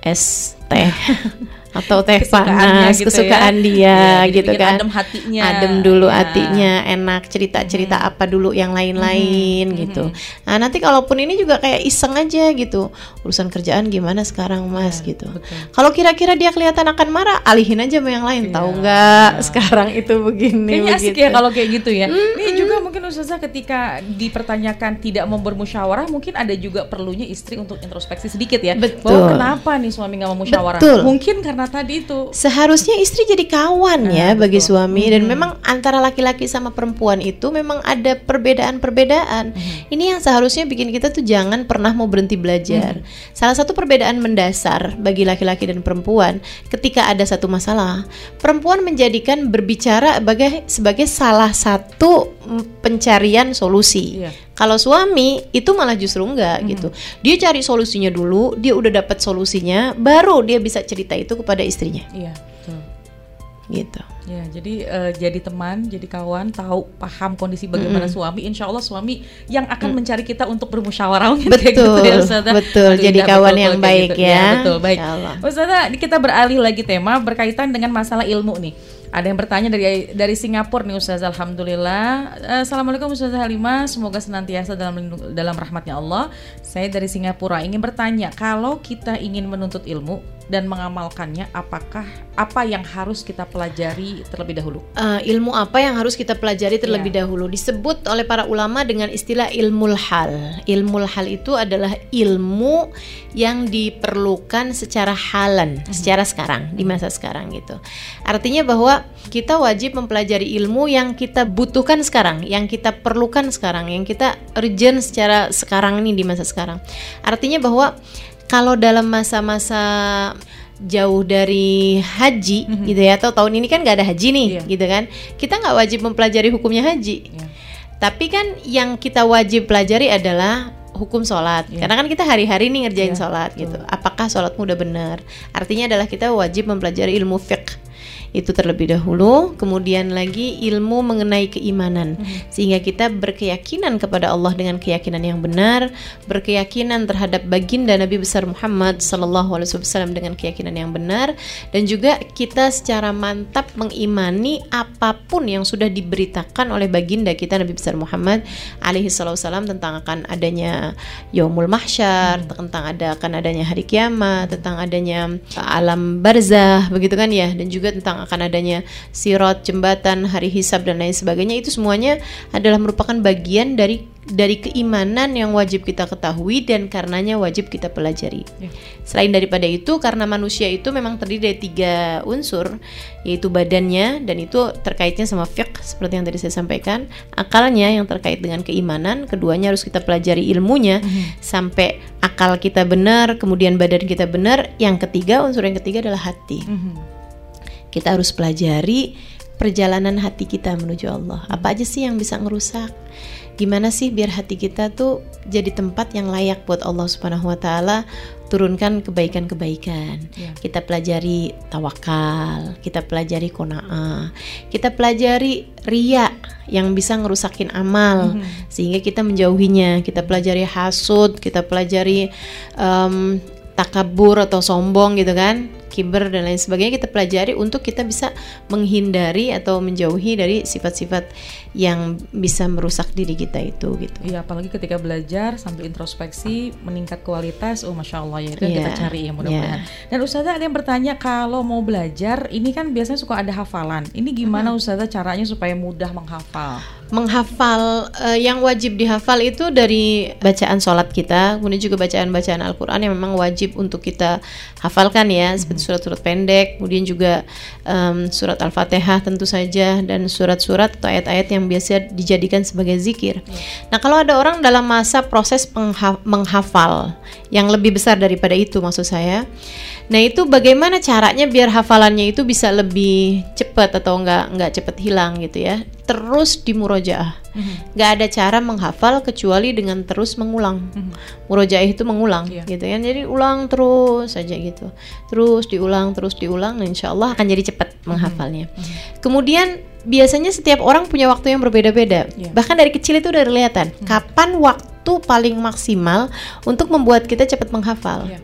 es teh <laughs> atau teh panas gitu ya. kesukaan dia Iya, jadi gitu kan. adem hatinya. Adem dulu Ya. hatinya, enak cerita-cerita apa dulu yang lain-lain Mm-hmm. gitu. Nah nanti kalaupun ini juga kayak iseng aja gitu, urusan kerjaan gimana sekarang mas Iya, gitu. Kalau kira-kira dia kelihatan akan marah, alihin aja sama yang lain. Tahu nggak sekarang itu begini Kayaknya asik begitu. ya kalau kayak gitu ya. Ini juga mungkin Ustazah ketika dipertanyakan tidak mau bermusyawarah, mungkin ada juga perlunya istri untuk introspeksi sedikit ya. Betul. Bahwa kenapa nih suami nggak mau musyawarah? Betul. Mungkin karena tadi itu Seharusnya istri jadi kawan ya Ah, bagi betul. suami dan memang antara laki-laki sama perempuan itu memang ada perbedaan-perbedaan. Ini yang seharusnya bikin kita tuh jangan pernah mau berhenti belajar. Salah satu perbedaan mendasar bagi laki-laki dan perempuan ketika ada satu masalah, perempuan menjadikan berbicara sebagai sebagai salah satu mm, pencarian solusi. Iya. Kalau suami itu malah justru enggak gitu. Dia cari solusinya dulu, dia udah dapat solusinya, baru dia bisa cerita itu kepada istrinya Iya, betul. gitu. Ya, jadi eh, jadi teman, jadi kawan, tahu paham kondisi bagaimana suami. Insya Allah suami yang akan mencari kita untuk bermusyawarah mungkin kayak Betul, gitu ya, Ustazah. betul. Jadi kawan betul yang baik gitu. ya. betul, baik. Ustazah, kita beralih lagi tema berkaitan dengan masalah ilmu nih. Ada yang bertanya dari dari Singapura nih Ustazah, Alhamdulillah. Eh, Assalamualaikum Ustazah Halimah, semoga senantiasa dalam dalam rahmatnya Allah. Saya dari Singapura ingin bertanya, kalau kita ingin menuntut ilmu dan mengamalkannya, apakah apa yang harus kita pelajari terlebih dahulu? Eh, ilmu apa yang harus kita pelajari terlebih Iya. dahulu disebut oleh para ulama dengan istilah ilmu hal. Ilmu hal itu adalah ilmu yang diperlukan secara halan, Mhm. secara sekarang di masa sekarang gitu. Artinya bahwa kita wajib mempelajari ilmu yang kita butuhkan sekarang, yang kita perlukan sekarang, yang kita urgent secara sekarang ini di masa sekarang. Artinya bahwa kalau dalam masa-masa jauh dari haji gitu ya atau tahun ini kan nggak ada haji nih. Iya. gitu kan kita nggak wajib mempelajari hukumnya haji Ya. tapi kan yang kita wajib pelajari adalah hukum sholat Iya. karena kan kita hari-hari nih ngerjain Iya, sholat gitu apakah sholatmu udah benar artinya adalah kita wajib mempelajari ilmu fiqh itu terlebih dahulu. Kemudian lagi ilmu mengenai keimanan. Mhm. sehingga kita berkeyakinan kepada Allah dengan keyakinan yang benar berkeyakinan terhadap baginda Nabi besar Muhammad sallallahu alaihi wasallam dengan keyakinan yang benar dan juga kita secara mantap mengimani apa pun yang sudah diberitakan oleh baginda kita Nabi besar Muhammad alaihi wasallam tentang akan adanya yaumul mahsyar tentang ada akan adanya hari kiamat tentang adanya alam barzah begitu kan ya? Dan juga tentang akan adanya sirat jembatan hari hisab dan lain sebagainya itu semuanya adalah merupakan bagian dari dari keimanan yang wajib kita ketahui dan karenanya wajib kita pelajari. Ya. Selain daripada itu karena manusia itu memang terdiri dari tiga unsur yaitu badannya dan itu terkaitnya sama fiqh seperti yang tadi saya sampaikan, akalnya yang terkait dengan keimanan, keduanya harus kita pelajari ilmunya sampai akal kita benar, kemudian badan kita benar, yang ketiga unsur yang ketiga adalah hati Mhm. Kita harus pelajari perjalanan hati kita menuju Allah. Apa aja sih yang bisa ngerusak? Gimana sih biar hati kita tuh jadi tempat yang layak buat Allah Subhanahu wa taala turunkan kebaikan-kebaikan. Ya. Kita pelajari tawakal, kita pelajari qanaah, kita pelajari ria yang bisa ngerusakin amal sehingga kita menjauhinya. Kita pelajari hasud, kita pelajari em, takabur atau sombong gitu kan kiber dan lain sebagainya kita pelajari untuk kita bisa menghindari atau menjauhi dari sifat-sifat yang bisa merusak diri kita itu gitu Iya, apalagi ketika belajar sambil introspeksi meningkat kualitas, oh masya Allah ya itu yang Iya, kita cari ya mudah-mudahan. Dan Ustazah ada yang bertanya kalau mau belajar, ini kan biasanya suka ada hafalan. Ini gimana Ustazah caranya supaya mudah menghafal? Menghafal eh, yang wajib dihafal itu dari bacaan sholat kita kemudian juga bacaan-bacaan Al-Quran yang memang wajib untuk kita hafalkan ya seperti surat-surat pendek kemudian juga em, surat Al-Fatihah tentu saja dan surat-surat atau ayat-ayat yang biasa dijadikan sebagai zikir. Nah kalau ada orang dalam masa proses menghafal yang lebih besar daripada itu maksud saya Nah itu bagaimana caranya biar hafalannya itu bisa lebih cepat atau nggak nggak cepat hilang gitu ya? Terus di murojaah, nggak ada cara menghafal kecuali dengan terus mengulang. Murojaah itu mengulang Iya. gitu kan? Jadi ulang terus saja gitu, terus diulang terus diulang, insya Allah akan jadi cepat menghafalnya. Kemudian biasanya setiap orang punya waktu yang berbeda-beda. Iya. Bahkan dari kecil itu udah kelihatan kapan waktu paling maksimal untuk membuat kita cepat menghafal. Iya.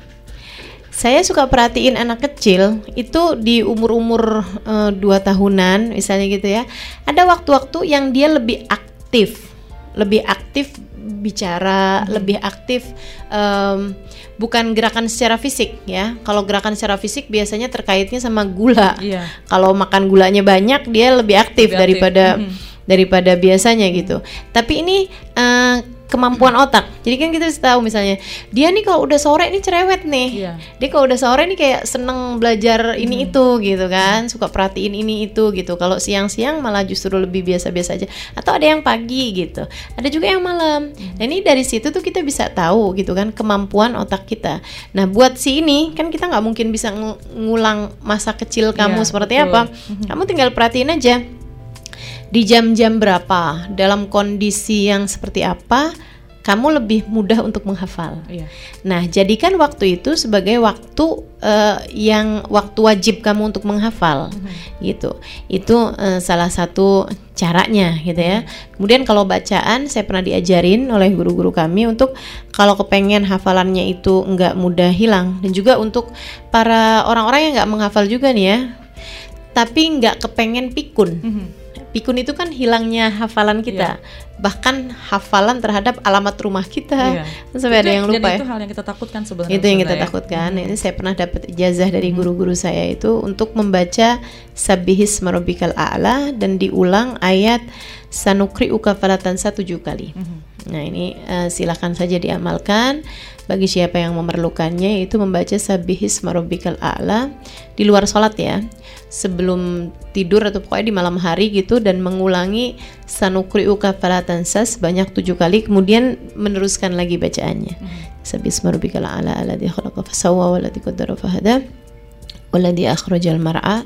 Saya suka perhatiin anak kecil itu di umur-umur dua tahunan misalnya gitu ya. Ada waktu-waktu yang dia lebih aktif, lebih aktif bicara, lebih aktif em, bukan gerakan secara fisik ya. Kalau gerakan secara fisik biasanya terkaitnya sama gula. Iya. Kalau makan gulanya banyak dia lebih aktif Lebih aktif. daripada Mhm. daripada biasanya gitu. Tapi ini eh, kemampuan otak. Jadi kan kita bisa tahu misalnya dia nih kalau udah sore nih cerewet nih. Iya. Dia kalau udah sore nih kayak seneng belajar ini itu gitu kan, suka perhatiin ini itu gitu. Kalau siang-siang malah justru lebih biasa-biasa aja. Atau ada yang pagi gitu. Ada juga yang malam. Nah ini dari situ tuh kita bisa tahu gitu kan kemampuan otak kita. Nah buat si ini kan kita nggak mungkin bisa ng- ngulang masa kecil kamu Iya, seperti betul. apa. Kamu tinggal perhatiin aja di jam-jam berapa, dalam kondisi yang seperti apa, kamu lebih mudah untuk menghafal. Iya. Nah, jadikan waktu itu sebagai waktu eh, yang waktu wajib kamu untuk menghafal, gitu. Itu eh, salah satu caranya, gitu ya. Kemudian kalau bacaan, saya pernah diajarin oleh guru-guru kami untuk kalau kepengen hafalannya itu nggak mudah hilang, dan juga untuk para orang-orang yang nggak menghafal juga nih ya, tapi nggak kepengen pikun Mhm. Pikun itu kan hilangnya hafalan kita bahkan hafalan terhadap alamat rumah kita. Kan sampai ada Itu- yang lupa dan ya itu hal yang kita takutkan sebenarnya. itu yang kita ya. takutkan ini saya pernah dapat ijazah dari guru-guru saya itu untuk membaca sabihis marobikal a'la dan diulang ayat sanukri ukafalatan tujuh kali Mhm. Nah ini eh, silakan saja diamalkan bagi siapa yang memerlukannya yaitu membaca sabihis marobikal a'la di luar sholat ya sebelum tidur atau pokoknya di malam hari gitu dan mengulangi sanukri uka falatansas sebanyak tujuh kali kemudian meneruskan lagi bacaannya hmm. sabihis marobikal a'la alladhi khalaqa fasawwa walladhi qaddara fahada walladhi akhrajal mar'a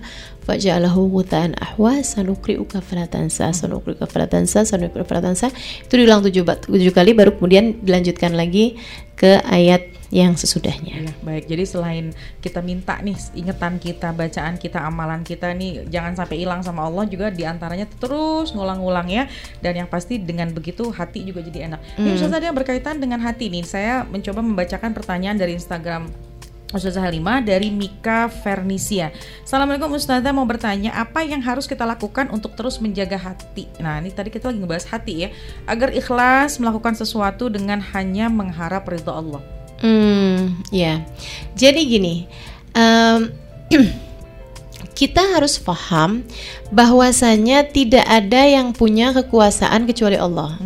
faja'alahu ghutaan ahwa sanuqri'uka fala tansa sanuqri'uka fala tansa sanuqri'uka fala tansa itu diulang tujuh, tujuh kali baru kemudian dilanjutkan lagi ke ayat yang sesudahnya. Ya, baik, jadi selain kita minta nih ingetan kita, bacaan kita, amalan kita nih jangan sampai hilang sama Allah juga di antaranya terus ngulang-ngulang ya dan yang pasti dengan begitu hati juga jadi enak. Hmm. Ini tadi yang berkaitan dengan hati nih, saya mencoba membacakan pertanyaan dari Instagram Ustazah Halimah dari Mika Fernisia. Assalamualaikum Ustazah mau bertanya apa yang harus kita lakukan untuk terus menjaga hati. Nah ini tadi kita lagi ngebahas hati ya. Agar ikhlas melakukan sesuatu dengan hanya mengharap ridho Allah. Hmm, ya. Jadi gini, em, <clears throat> kita harus paham bahwasanya tidak ada yang punya kekuasaan kecuali Allah.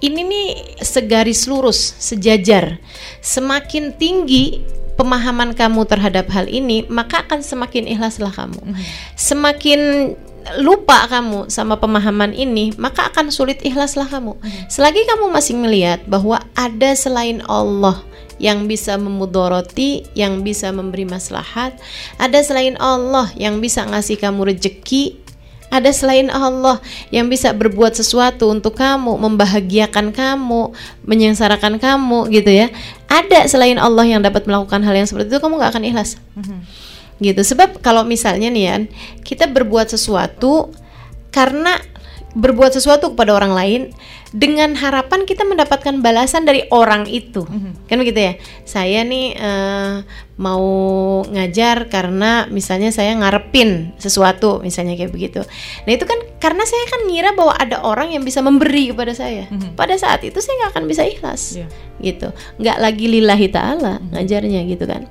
Ini nih segaris lurus, sejajar. Semakin tinggi pemahaman kamu terhadap hal ini, maka akan semakin ikhlaslah kamu. Semakin lupa kamu sama pemahaman ini, maka akan sulit ikhlaslah kamu. Selagi kamu masih melihat bahwa ada selain Allah yang bisa memudoroti, yang bisa memberi maslahat, ada selain Allah yang bisa ngasih kamu rejeki, ada selain Allah yang bisa berbuat sesuatu untuk kamu, membahagiakan kamu, menyengsarakan kamu gitu ya. Ada selain Allah yang dapat melakukan hal yang seperti itu, kamu nggak akan ikhlas. Gitu. Sebab kalau misalnya nih ya, kita berbuat sesuatu karena berbuat sesuatu kepada orang lain dengan harapan kita mendapatkan balasan dari orang itu. Kan begitu ya? Saya nih eh, mau ngajar karena misalnya saya ngarepin sesuatu misalnya kayak begitu. Nah itu kan karena saya kan ngira bahwa ada orang yang bisa memberi kepada saya. Pada saat itu saya nggak akan bisa ikhlas. Iya. gitu. Nggak lagi lillahi taala ngajarnya gitu kan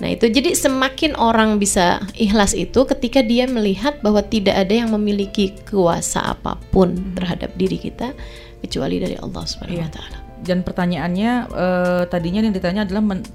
Nah itu jadi semakin orang bisa ikhlas itu ketika dia melihat bahwa tidak ada yang memiliki kuasa apa pun terhadap diri kita kecuali dari Allah Subhanahu Iya. wa taala. Dan pertanyaannya eh, tadinya yang ditanya adalah men-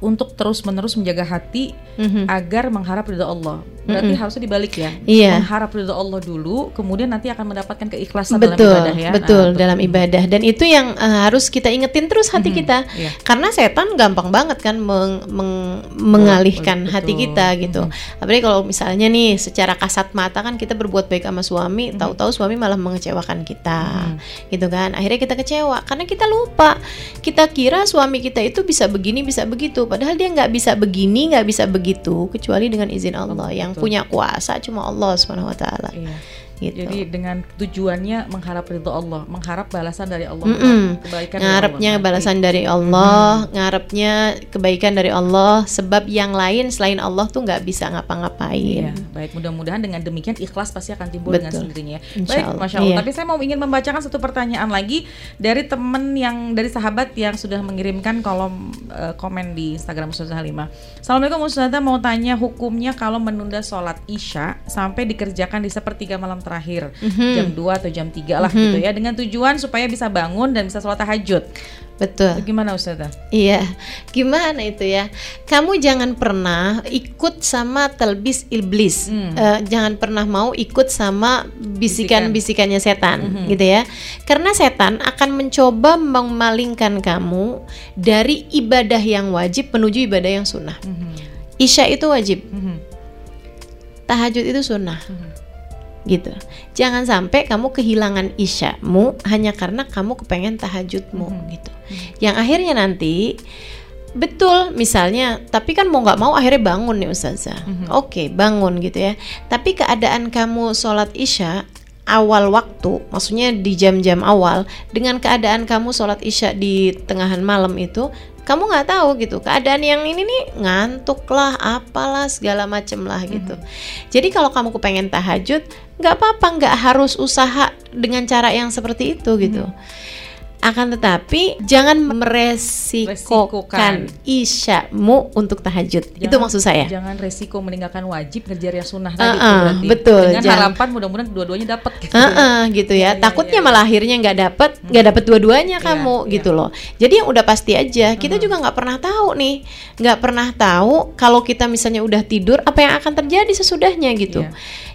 untuk terus menerus menjaga hati Mhm. agar mengharap ridho Allah. Berarti harusnya dibalik ya. Iya. Mengharap ridho Allah dulu, kemudian nanti akan mendapatkan keikhlasan betul, dalam ibadah ya. betul Nah, dalam ibadah dan itu yang eh, harus kita ingetin terus hati kita iya. karena setan gampang banget kan meng- meng- mengalihkan betul. hati kita gitu apalagi kalau misalnya nih secara kasat mata kan kita berbuat baik sama suami tahu-tahu suami malah mengecewakan kita gitu kan akhirnya kita kecewa karena kita lupa kita kira suami kita itu bisa begini bisa begitu padahal dia nggak bisa begini nggak bisa begitu kecuali dengan izin Allah yang betul. punya kuasa cuma Allah subhanahu wa taala Iya. Gitu Jadi dengan tujuannya mengharap ridho Allah, mengharap balasan dari Allah, Mm-mm. kebaikan dari ngarepnya Allah. balasan dari Allah, ngarepnya kebaikan dari Allah, sebab yang lain selain Allah tuh nggak bisa Iya, ngapa-ngapain. baik mudah-mudahan dengan demikian ikhlas pasti akan timbul dengan Betul. sendirinya. Insya Baik, Allah. masya Allah. Iya. Tapi saya mau ingin membacakan satu pertanyaan lagi dari temen yang dari sahabat yang sudah mengirimkan kolom eh, komen di Instagram Ustazah Halimah. Assalamualaikum Ustazah mau tanya hukumnya kalau menunda sholat isya sampai dikerjakan di sepertiga malam terakhir Mhm. jam 2 atau jam 3 lah gitu ya dengan tujuan supaya bisa bangun dan bisa sholat tahajud. Betul. Itu gimana Ustazah? Iya. Gimana itu ya? Kamu jangan pernah ikut sama telbis iblis. Hmm. Eh, jangan pernah mau ikut sama bisikan-bisikannya setan, gitu ya. Karena setan akan mencoba memalingkan kamu dari ibadah yang wajib menuju ibadah yang sunnah. Mhm. Isya itu wajib, Mhm. tahajud itu sunnah. Mhm. Gitu. Jangan sampai kamu kehilangan isyamu hanya karena kamu kepengen tahajudmu gitu. Yang akhirnya nanti betul misalnya, tapi kan mau nggak mau akhirnya bangun nih ustazah. Oke bangun gitu ya. Tapi keadaan kamu sholat isya awal waktu, maksudnya di jam-jam awal, dengan keadaan kamu sholat isya di tengahan malam itu, kamu nggak tahu gitu keadaan yang ini nih ngantuk lah apalah segala macem lah gitu. Jadi kalau kamu kepengen tahajud nggak apa-apa nggak harus usaha dengan cara yang seperti itu gitu akan tetapi jangan meresikokan isyamu untuk tahajud itu Jangan- maksud saya Jangan resiko meninggalkan wajib ngejar yang sunnah Ah, tadi berarti. betul, Dengan jangan- harapan mudah-mudahan dua-duanya dapat gitu. Heeh, gitu ya. Iya, Takutnya iya, iya. malah akhirnya nggak dapet, nggak dapet dua-duanya Iya, kamu iya. gitu loh. Jadi yang udah pasti aja. Kita juga nggak pernah tahu nih, nggak pernah tahu kalau kita misalnya udah tidur apa yang akan terjadi sesudahnya gitu. Iya.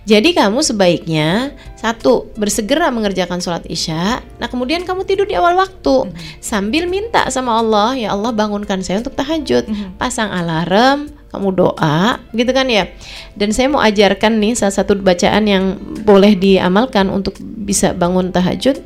Jadi kamu sebaiknya satu bersegera mengerjakan sholat isya. Nah kemudian kamu tidur di awal waktu sambil minta sama Allah, ya Allah bangunkan saya untuk tahajud. Pasang alarm, kamu doa, gitu kan ya. Dan saya mau ajarkan nih salah satu bacaan yang boleh diamalkan untuk bisa bangun tahajud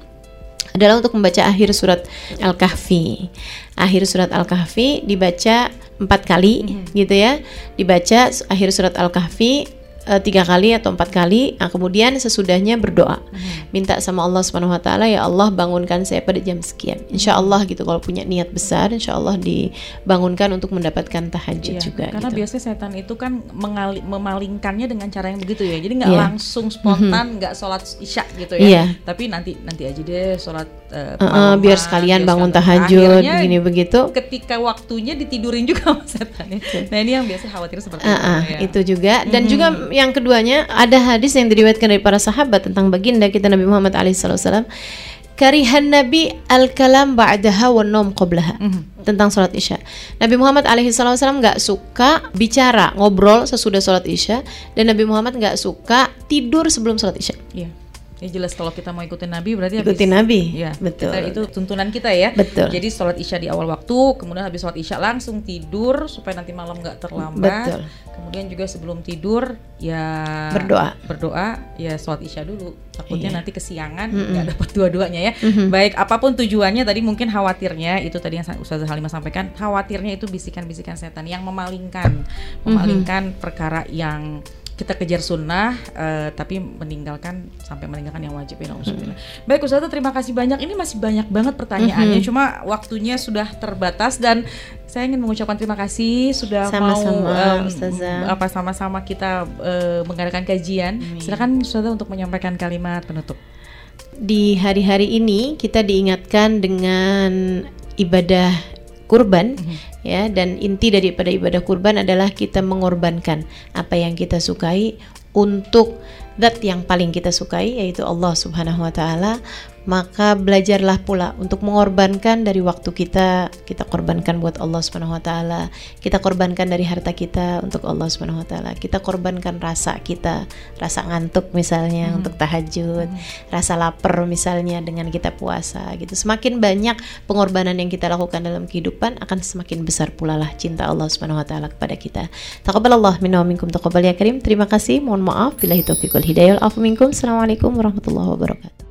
adalah untuk membaca akhir surat Al-Kahfi. Akhir surat Al-Kahfi dibaca empat kali, mm -hmm. gitu ya. Dibaca akhir surat Al-Kahfi tiga kali atau empat kali. Nah, kemudian sesudahnya berdoa, hmm. minta sama Allah Subhanahu Wa Taala ya Allah bangunkan saya pada jam sekian. Insya Allah gitu kalau punya niat besar, Insya Allah dibangunkan untuk mendapatkan tahajud iya, juga. Karena gitu. biasanya setan itu kan mengali, memalingkannya dengan cara yang begitu ya. Jadi nggak yeah. langsung spontan, mhm. nggak mm -hmm. sholat isya gitu ya. Yeah. Tapi nanti nanti aja deh sholat uh, uh, uh, biar sekalian biar bangun tahajud begini begitu. Ketika waktunya ditidurin juga sama setan. Ya. Nah ini yang biasa khawatir seperti uh, uh, itu. Ya. Itu juga dan mm -hmm. juga yang keduanya ada hadis yang diriwayatkan dari para sahabat tentang baginda kita Nabi Muhammad alaihissalam karihan Nabi al-kalam ba'daha wa nom qablaha mm -hmm. tentang sholat isya. Nabi Muhammad alaihi wasallam nggak suka bicara ngobrol sesudah sholat isya dan Nabi Muhammad nggak suka tidur sebelum sholat isya. Yeah. Ya jelas kalau kita mau ikutin Nabi berarti ikutin habis, Nabi. Ya, betul. Kita, itu tuntunan kita ya. Betul. Jadi sholat isya di awal waktu, kemudian habis sholat isya langsung tidur supaya nanti malam nggak terlambat. Betul. Kemudian juga sebelum tidur ya berdoa. Berdoa ya sholat isya dulu. Takutnya iya. nanti kesiangan nggak mm -mm. dapat dua-duanya ya. Mm -hmm. Baik apa pun tujuannya tadi mungkin khawatirnya itu tadi yang Ustazah Halimah sampaikan khawatirnya itu bisikan-bisikan setan yang memalingkan, memalingkan mm -hmm. perkara yang kita kejar sunnah uh, tapi meninggalkan sampai meninggalkan yang wajib ya hmm. Baik Ustaz terima kasih banyak. Ini masih banyak banget pertanyaannya hmm. cuma waktunya sudah terbatas dan saya ingin mengucapkan terima kasih sudah sama -sama, mau um, apa sama-sama kita uh, mengadakan kajian. Amin. Silakan Ustazah untuk menyampaikan kalimat penutup. Di hari-hari ini kita diingatkan dengan ibadah kurban mm -hmm. ya dan inti daripada ibadah kurban adalah kita mengorbankan apa yang kita sukai untuk zat yang paling kita sukai yaitu Allah Subhanahu wa taala maka belajarlah pula untuk mengorbankan dari waktu kita. Kita korbankan buat Allah Subhanahu wa taala. Kita korbankan dari harta kita untuk Allah Subhanahu wa taala. Kita korbankan rasa kita rasa ngantuk misalnya hmm. untuk tahajud hmm. rasa lapar misalnya dengan kita puasa gitu. Semakin banyak pengorbanan yang kita lakukan dalam kehidupan akan semakin besar pula lah cinta Allah Subhanahu wa taala kepada kita. Taqabbalallah minna wa minkum taqabbal ya karim. Terima kasih. Mohon maaf. Bila taufiq wal hidayah assalamualaikum warahmatullahi wabarakatuh